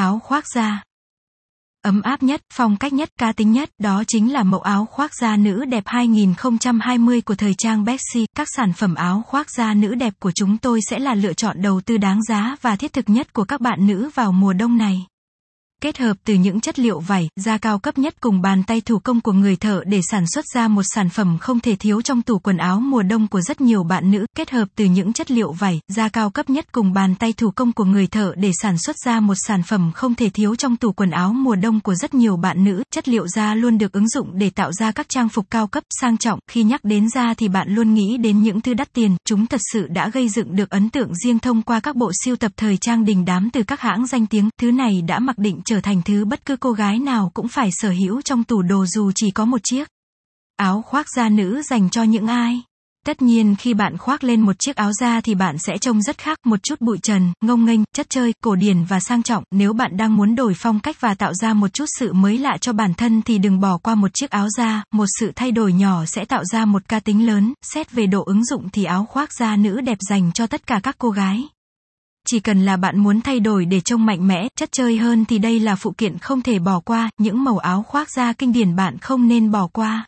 Áo khoác da. Ấm áp nhất, phong cách nhất, cá tính nhất, đó chính là mẫu áo khoác da nữ đẹp 2020 của thời trang Bexy. Các sản phẩm áo khoác da nữ đẹp của chúng tôi sẽ là lựa chọn đầu tư đáng giá và thiết thực nhất của các bạn nữ vào mùa đông này kết hợp từ những chất liệu vải, da cao cấp nhất cùng bàn tay thủ công của người thợ để sản xuất ra một sản phẩm không thể thiếu trong tủ quần áo mùa đông của rất nhiều bạn nữ, kết hợp từ những chất liệu vải, da cao cấp nhất cùng bàn tay thủ công của người thợ để sản xuất ra một sản phẩm không thể thiếu trong tủ quần áo mùa đông của rất nhiều bạn nữ, chất liệu da luôn được ứng dụng để tạo ra các trang phục cao cấp, sang trọng, khi nhắc đến da thì bạn luôn nghĩ đến những thứ đắt tiền, chúng thật sự đã gây dựng được ấn tượng riêng thông qua các bộ siêu tập thời trang đình đám từ các hãng danh tiếng, thứ này đã mặc định trở thành thứ bất cứ cô gái nào cũng phải sở hữu trong tủ đồ dù chỉ có một chiếc. Áo khoác da nữ dành cho những ai? Tất nhiên khi bạn khoác lên một chiếc áo da thì bạn sẽ trông rất khác, một chút bụi trần, ngông nghênh, chất chơi, cổ điển và sang trọng. Nếu bạn đang muốn đổi phong cách và tạo ra một chút sự mới lạ cho bản thân thì đừng bỏ qua một chiếc áo da, một sự thay đổi nhỏ sẽ tạo ra một ca tính lớn. Xét về độ ứng dụng thì áo khoác da nữ đẹp dành cho tất cả các cô gái. Chỉ cần là bạn muốn thay đổi để trông mạnh mẽ, chất chơi hơn thì đây là phụ kiện không thể bỏ qua, những màu áo khoác da kinh điển bạn không nên bỏ qua.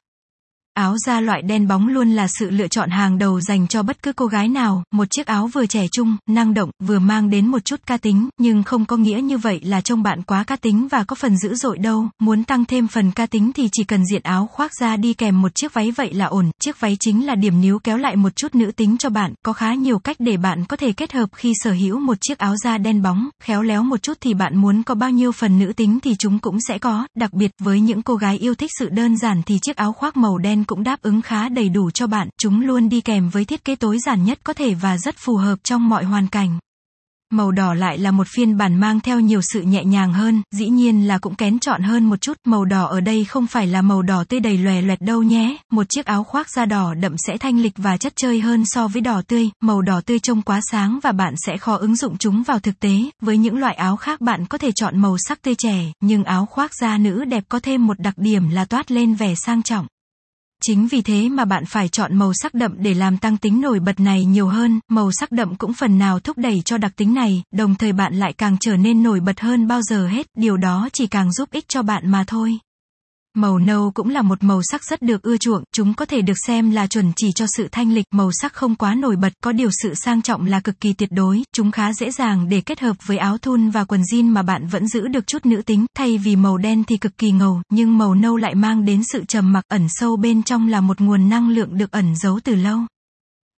Áo da loại đen bóng luôn là sự lựa chọn hàng đầu dành cho bất cứ cô gái nào, một chiếc áo vừa trẻ trung, năng động, vừa mang đến một chút ca tính, nhưng không có nghĩa như vậy là trông bạn quá ca tính và có phần dữ dội đâu, muốn tăng thêm phần ca tính thì chỉ cần diện áo khoác da đi kèm một chiếc váy vậy là ổn, chiếc váy chính là điểm níu kéo lại một chút nữ tính cho bạn, có khá nhiều cách để bạn có thể kết hợp khi sở hữu một chiếc áo da đen bóng, khéo léo một chút thì bạn muốn có bao nhiêu phần nữ tính thì chúng cũng sẽ có, đặc biệt với những cô gái yêu thích sự đơn giản thì chiếc áo khoác màu đen cũng đáp ứng khá đầy đủ cho bạn, chúng luôn đi kèm với thiết kế tối giản nhất có thể và rất phù hợp trong mọi hoàn cảnh. Màu đỏ lại là một phiên bản mang theo nhiều sự nhẹ nhàng hơn, dĩ nhiên là cũng kén chọn hơn một chút, màu đỏ ở đây không phải là màu đỏ tươi đầy lòe loẹt đâu nhé, một chiếc áo khoác da đỏ đậm sẽ thanh lịch và chất chơi hơn so với đỏ tươi, màu đỏ tươi trông quá sáng và bạn sẽ khó ứng dụng chúng vào thực tế, với những loại áo khác bạn có thể chọn màu sắc tươi trẻ, nhưng áo khoác da nữ đẹp có thêm một đặc điểm là toát lên vẻ sang trọng. Chính vì thế mà bạn phải chọn màu sắc đậm để làm tăng tính nổi bật này nhiều hơn, màu sắc đậm cũng phần nào thúc đẩy cho đặc tính này, đồng thời bạn lại càng trở nên nổi bật hơn bao giờ hết, điều đó chỉ càng giúp ích cho bạn mà thôi. Màu nâu cũng là một màu sắc rất được ưa chuộng, chúng có thể được xem là chuẩn chỉ cho sự thanh lịch, màu sắc không quá nổi bật, có điều sự sang trọng là cực kỳ tuyệt đối, chúng khá dễ dàng để kết hợp với áo thun và quần jean mà bạn vẫn giữ được chút nữ tính, thay vì màu đen thì cực kỳ ngầu, nhưng màu nâu lại mang đến sự trầm mặc ẩn sâu bên trong là một nguồn năng lượng được ẩn giấu từ lâu.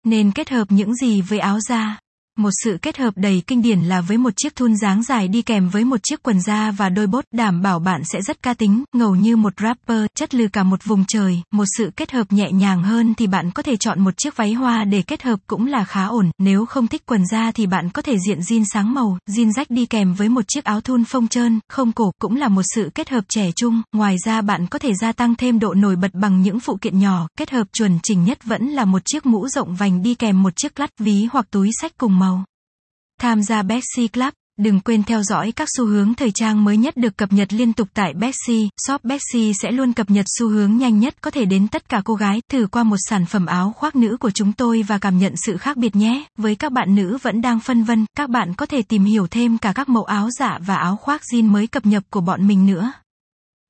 Nên kết hợp những gì với áo da? Một sự kết hợp đầy kinh điển là với một chiếc thun dáng dài đi kèm với một chiếc quần da và đôi bốt đảm bảo bạn sẽ rất ca tính, ngầu như một rapper, chất lừ cả một vùng trời. Một sự kết hợp nhẹ nhàng hơn thì bạn có thể chọn một chiếc váy hoa để kết hợp cũng là khá ổn. Nếu không thích quần da thì bạn có thể diện jean sáng màu, jean rách đi kèm với một chiếc áo thun phông trơn, không cổ cũng là một sự kết hợp trẻ trung. Ngoài ra bạn có thể gia tăng thêm độ nổi bật bằng những phụ kiện nhỏ, kết hợp chuẩn chỉnh nhất vẫn là một chiếc mũ rộng vành đi kèm một chiếc lắt ví hoặc túi sách cùng màu. Tham gia Betsy Club, đừng quên theo dõi các xu hướng thời trang mới nhất được cập nhật liên tục tại Betsy. Shop Betsy sẽ luôn cập nhật xu hướng nhanh nhất có thể đến tất cả cô gái. Thử qua một sản phẩm áo khoác nữ của chúng tôi và cảm nhận sự khác biệt nhé. Với các bạn nữ vẫn đang phân vân, các bạn có thể tìm hiểu thêm cả các mẫu áo dạ và áo khoác jean mới cập nhật của bọn mình nữa.